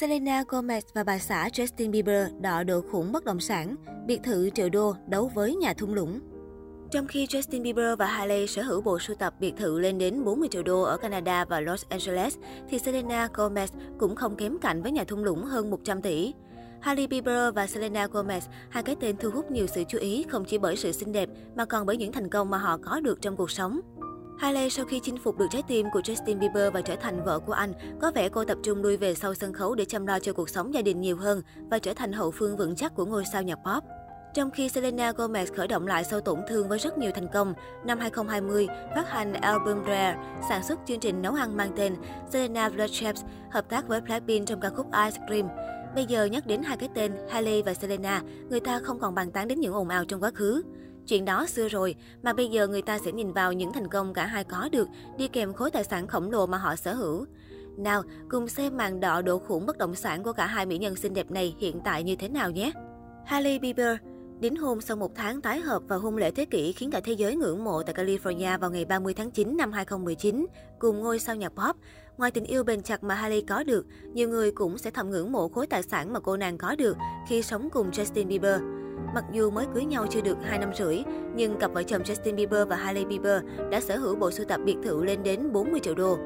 Selena Gomez và bà xã Justin Bieber đọ độ khủng bất động sản, biệt thự triệu đô đấu với nhà thung lũng. Trong khi Justin Bieber và Hailey sở hữu bộ sưu tập biệt thự lên đến 40 triệu đô ở Canada và Los Angeles, thì Selena Gomez cũng không kém cạnh với nhà thung lũng hơn 100 tỷ. Hailey Bieber và Selena Gomez, hai cái tên thu hút nhiều sự chú ý không chỉ bởi sự xinh đẹp mà còn bởi những thành công mà họ có được trong cuộc sống. Hailey sau khi chinh phục được trái tim của Justin Bieber và trở thành vợ của anh, có vẻ cô tập trung lui về sau sân khấu để chăm lo cho cuộc sống gia đình nhiều hơn và trở thành hậu phương vững chắc của ngôi sao nhạc pop. Trong khi Selena Gomez khởi động lại sau tổn thương với rất nhiều thành công, năm 2020 phát hành album Rare, sản xuất chương trình nấu ăn mang tên Selena Blood Chefs, hợp tác với Blackpink trong ca khúc Ice Cream. Bây giờ nhắc đến hai cái tên Hailey và Selena, người ta không còn bàn tán đến những ồn ào trong quá khứ. Chuyện đó xưa rồi, mà bây giờ người ta sẽ nhìn vào những thành công cả hai có được, đi kèm khối tài sản khổng lồ mà họ sở hữu. Nào, cùng xem màn đọ độ khủng bất động sản của cả hai mỹ nhân xinh đẹp này hiện tại như thế nào nhé. Hailey Bieber Đính hôn sau một tháng tái hợp và hôn lễ thế kỷ khiến cả thế giới ngưỡng mộ tại California vào ngày 30 tháng 9 năm 2019 cùng ngôi sao nhạc pop. Ngoài tình yêu bền chặt mà Hailey có được, nhiều người cũng sẽ thầm ngưỡng mộ khối tài sản mà cô nàng có được khi sống cùng Justin Bieber. Mặc dù mới cưới nhau chưa được 2 năm rưỡi, nhưng cặp vợ chồng Justin Bieber và Hailey Bieber đã sở hữu bộ sưu tập biệt thự lên đến 40 triệu đô.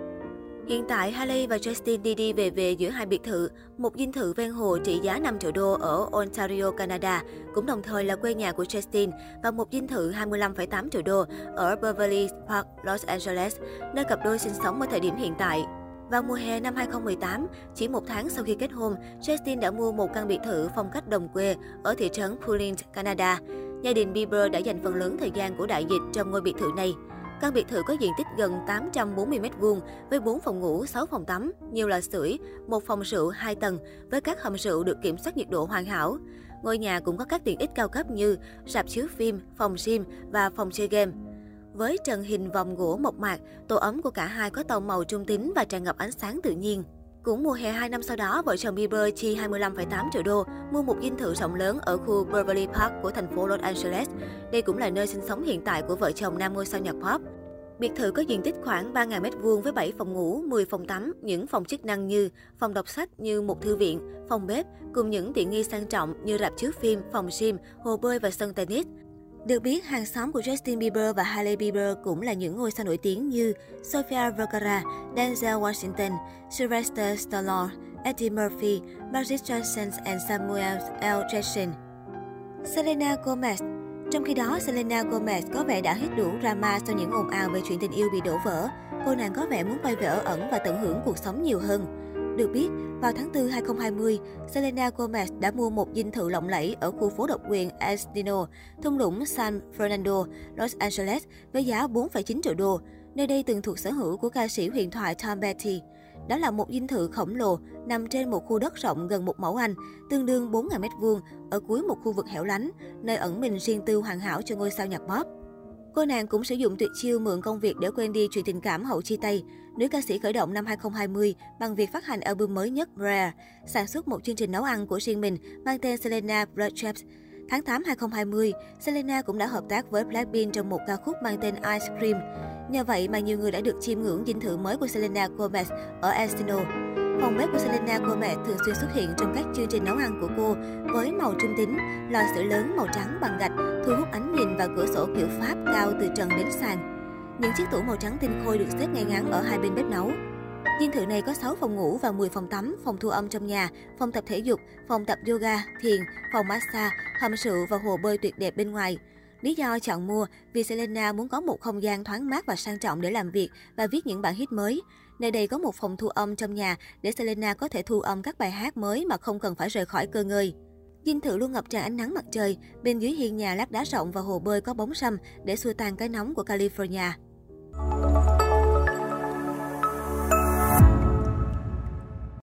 Hiện tại, Hailey và Justin đi đi về về giữa hai biệt thự, một dinh thự ven hồ trị giá 5 triệu đô ở Ontario, Canada, cũng đồng thời là quê nhà của Justin, và một dinh thự 25,8 triệu đô ở Beverly Park, Los Angeles, nơi cặp đôi sinh sống ở thời điểm hiện tại. Vào mùa hè năm 2018, chỉ một tháng sau khi kết hôn, Justin đã mua một căn biệt thự phong cách đồng quê ở thị trấn Pulling, Canada. Gia đình Bieber đã dành phần lớn thời gian của đại dịch trong ngôi biệt thự này. Căn biệt thự có diện tích gần 840 m2 với 4 phòng ngủ, 6 phòng tắm, nhiều lò sưởi, một phòng rượu 2 tầng với các hầm rượu được kiểm soát nhiệt độ hoàn hảo. Ngôi nhà cũng có các tiện ích cao cấp như rạp chiếu phim, phòng gym và phòng chơi game. Với trần hình vòng gỗ mộc mạc, tổ ấm của cả hai có tông màu trung tính và tràn ngập ánh sáng tự nhiên. Cũng mùa hè 2 năm sau đó, vợ chồng Bieber chi 25,8 triệu đô mua một dinh thự rộng lớn ở khu Beverly Park của thành phố Los Angeles. Đây cũng là nơi sinh sống hiện tại của vợ chồng nam ngôi sao nhạc pop. Biệt thự có diện tích khoảng 3.000 m2 với 7 phòng ngủ, 10 phòng tắm, những phòng chức năng như phòng đọc sách như một thư viện, phòng bếp, cùng những tiện nghi sang trọng như rạp chiếu phim, phòng gym, hồ bơi và sân tennis. Được biết, hàng xóm của Justin Bieber và Hailey Bieber cũng là những ngôi sao nổi tiếng như Sofia Vergara, Denzel Washington, Sylvester Stallone, Eddie Murphy, Magic Johnson and Samuel L. Jackson. Selena Gomez trong khi đó, Selena Gomez có vẻ đã hết đủ drama sau những ồn ào về chuyện tình yêu bị đổ vỡ. Cô nàng có vẻ muốn quay về ở ẩn và tận hưởng cuộc sống nhiều hơn. Được biết, vào tháng 4 2020, Selena Gomez đã mua một dinh thự lộng lẫy ở khu phố độc quyền Encino, thung lũng San Fernando, Los Angeles với giá 4,9 triệu đô. Nơi đây từng thuộc sở hữu của ca sĩ huyền thoại Tom Petty. Đó là một dinh thự khổng lồ nằm trên một khu đất rộng gần một mẫu Anh, tương đương 4.000 m2 ở cuối một khu vực hẻo lánh, nơi ẩn mình riêng tư hoàn hảo cho ngôi sao nhạc pop. Cô nàng cũng sử dụng tuyệt chiêu mượn công việc để quên đi chuyện tình cảm hậu chia tay. Nữ ca sĩ khởi động năm 2020 bằng việc phát hành album mới nhất Rare, sản xuất một chương trình nấu ăn của riêng mình mang tên Selena Blood Chefs. Tháng 8 2020, Selena cũng đã hợp tác với Blackpink trong một ca khúc mang tên Ice Cream. Nhờ vậy mà nhiều người đã được chiêm ngưỡng dinh thự mới của Selena Gomez ở Encino. Phòng bếp của Selena Gomez thường xuyên xuất hiện trong các chương trình nấu ăn của cô với màu trung tính, lò sưởi lớn màu trắng bằng gạch, thu hút ánh nhìn và cửa sổ kiểu Pháp cao từ trần đến sàn. Những chiếc tủ màu trắng tinh khôi được xếp ngay ngắn ở hai bên bếp nấu. Dinh thự này có 6 phòng ngủ và 10 phòng tắm, phòng thu âm trong nhà, phòng tập thể dục, phòng tập yoga, thiền, phòng massage, hầm rượu và hồ bơi tuyệt đẹp bên ngoài. Lý do chọn mua vì Selena muốn có một không gian thoáng mát và sang trọng để làm việc và viết những bản hit mới. Nơi đây có một phòng thu âm trong nhà để Selena có thể thu âm các bài hát mới mà không cần phải rời khỏi cơ ngơi. Dinh thự luôn ngập tràn ánh nắng mặt trời, bên dưới hiên nhà lát đá rộng và hồ bơi có bóng râm để xua tan cái nóng của California.